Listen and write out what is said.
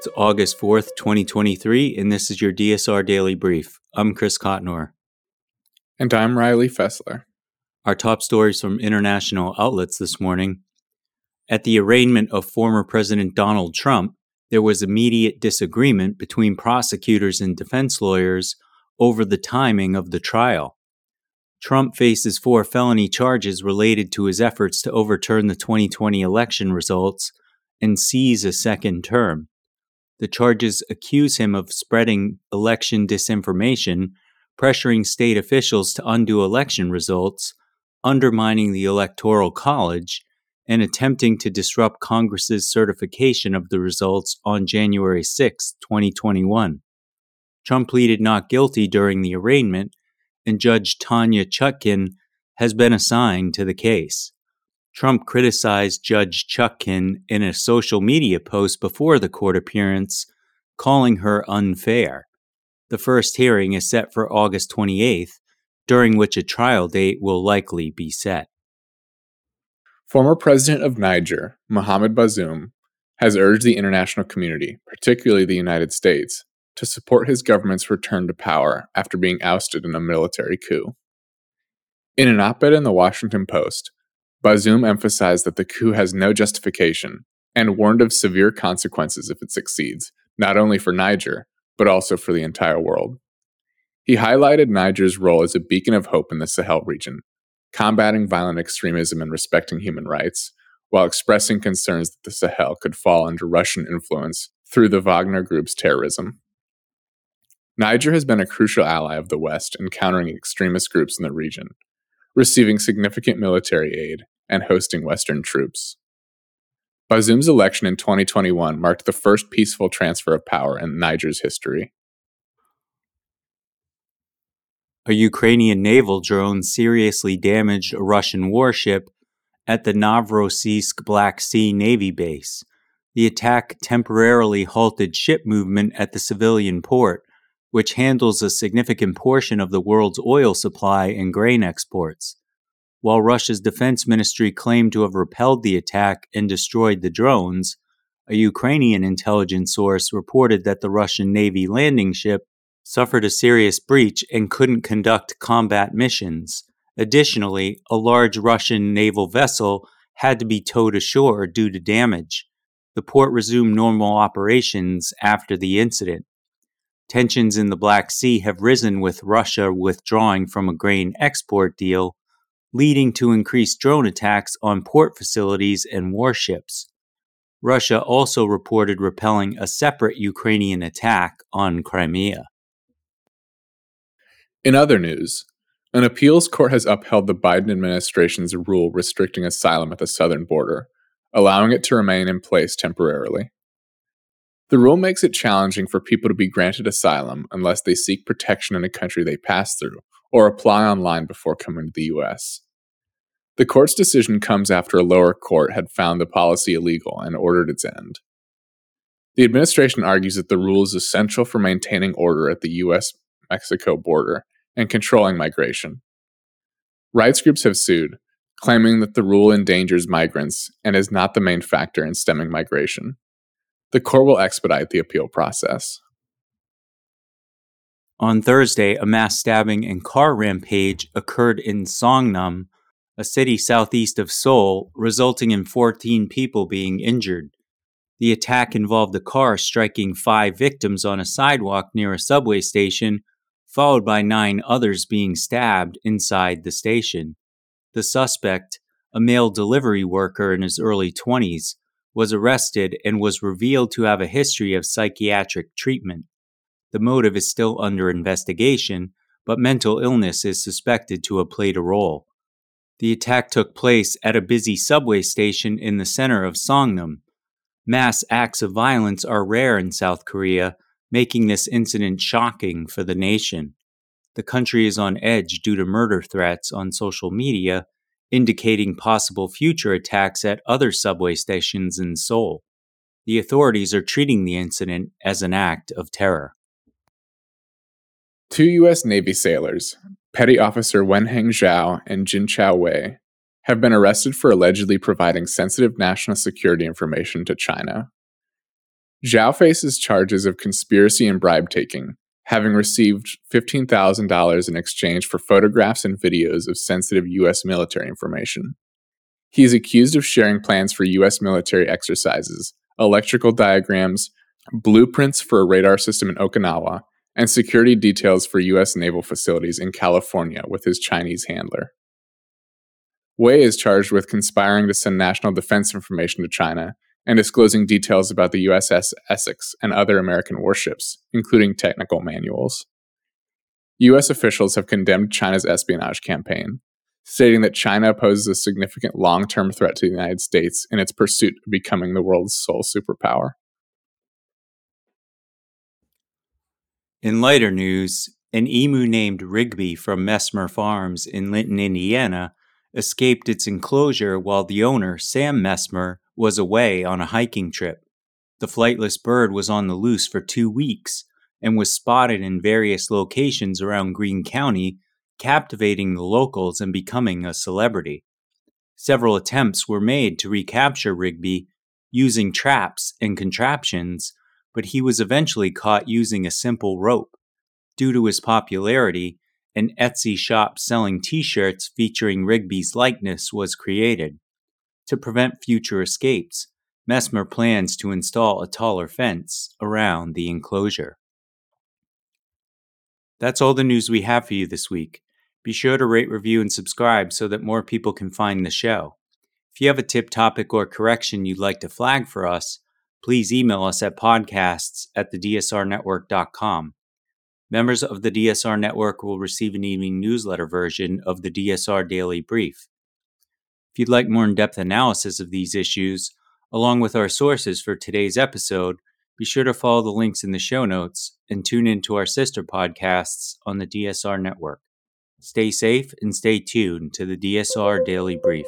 it's august 4th 2023 and this is your dsr daily brief i'm chris cotnor and i'm riley fessler our top stories from international outlets this morning. At the arraignment of former President Donald Trump, there was immediate disagreement between prosecutors and defense lawyers over the timing of the trial. Trump faces four felony charges related to his efforts to overturn the 2020 election results and seize a second term. The charges accuse him of spreading election disinformation, pressuring state officials to undo election results, undermining the Electoral College, and attempting to disrupt Congress's certification of the results on January 6, 2021. Trump pleaded not guilty during the arraignment, and Judge Tanya Chutkin has been assigned to the case. Trump criticized Judge Chutkin in a social media post before the court appearance, calling her unfair. The first hearing is set for August 28th, during which a trial date will likely be set. Former President of Niger, Mohamed Bazoum, has urged the international community, particularly the United States, to support his government's return to power after being ousted in a military coup. In an op ed in the Washington Post, Bazoum emphasized that the coup has no justification and warned of severe consequences if it succeeds, not only for Niger, but also for the entire world. He highlighted Niger's role as a beacon of hope in the Sahel region, combating violent extremism and respecting human rights, while expressing concerns that the Sahel could fall under Russian influence through the Wagner Group's terrorism. Niger has been a crucial ally of the West in countering extremist groups in the region, receiving significant military aid and hosting Western troops. Bazoum's election in 2021 marked the first peaceful transfer of power in Niger's history. a Ukrainian naval drone seriously damaged a Russian warship at the Novorossiysk Black Sea Navy base. The attack temporarily halted ship movement at the civilian port, which handles a significant portion of the world's oil supply and grain exports. While Russia's defense ministry claimed to have repelled the attack and destroyed the drones, a Ukrainian intelligence source reported that the Russian Navy landing ship suffered a serious breach and couldn't conduct combat missions. Additionally, a large Russian naval vessel had to be towed ashore due to damage. The port resumed normal operations after the incident. Tensions in the Black Sea have risen with Russia withdrawing from a grain export deal, leading to increased drone attacks on port facilities and warships. Russia also reported repelling a separate Ukrainian attack on Crimea. In other news, an appeals court has upheld the Biden administration's rule restricting asylum at the southern border, allowing it to remain in place temporarily. The rule makes it challenging for people to be granted asylum unless they seek protection in a country they pass through or apply online before coming to the U.S. The court's decision comes after a lower court had found the policy illegal and ordered its end. The administration argues that the rule is essential for maintaining order at the U.S. Mexico border and controlling migration. Rights groups have sued, claiming that the rule endangers migrants and is not the main factor in stemming migration. The court will expedite the appeal process. On Thursday, a mass stabbing and car rampage occurred in Songnam, a city southeast of Seoul, resulting in 14 people being injured. The attack involved a car striking five victims on a sidewalk near a subway station, followed by nine others being stabbed inside the station. The suspect, a male delivery worker in his early 20s, was arrested and was revealed to have a history of psychiatric treatment. The motive is still under investigation, but mental illness is suspected to have played a role. The attack took place at a busy subway station in the center of Songnam. Mass acts of violence are rare in South Korea, making this incident shocking for the nation. The country is on edge due to murder threats on social media, indicating possible future attacks at other subway stations in Seoul. The authorities are treating the incident as an act of terror. Two U.S. Navy sailors, Petty Officer Wenheng Zhao and Jin Chao Wei, have been arrested for allegedly providing sensitive national security information to China. Zhao faces charges of conspiracy and bribe taking, having received $15,000 in exchange for photographs and videos of sensitive U.S. military information. He is accused of sharing plans for U.S. military exercises, electrical diagrams, blueprints for a radar system in Okinawa, and security details for U.S. naval facilities in California with his Chinese handler. Wei is charged with conspiring to send national defense information to China and disclosing details about the USS Essex and other American warships, including technical manuals. US officials have condemned China's espionage campaign, stating that China poses a significant long term threat to the United States in its pursuit of becoming the world's sole superpower. In lighter news, an emu named Rigby from Mesmer Farms in Linton, Indiana, escaped its enclosure while the owner, Sam Mesmer, was away on a hiking trip. The flightless bird was on the loose for two weeks and was spotted in various locations around Greene County, captivating the locals and becoming a celebrity. Several attempts were made to recapture Rigby using traps and contraptions, but he was eventually caught using a simple rope. Due to his popularity, an Etsy shop selling t shirts featuring Rigby's likeness was created. To prevent future escapes, Mesmer plans to install a taller fence around the enclosure. That's all the news we have for you this week. Be sure to rate, review, and subscribe so that more people can find the show. If you have a tip, topic, or correction you'd like to flag for us, please email us at podcasts at thedsrnetwork.com. Members of the DSR Network will receive an evening newsletter version of the DSR Daily Brief. If you'd like more in depth analysis of these issues, along with our sources for today's episode, be sure to follow the links in the show notes and tune in to our sister podcasts on the DSR network. Stay safe and stay tuned to the DSR Daily Brief.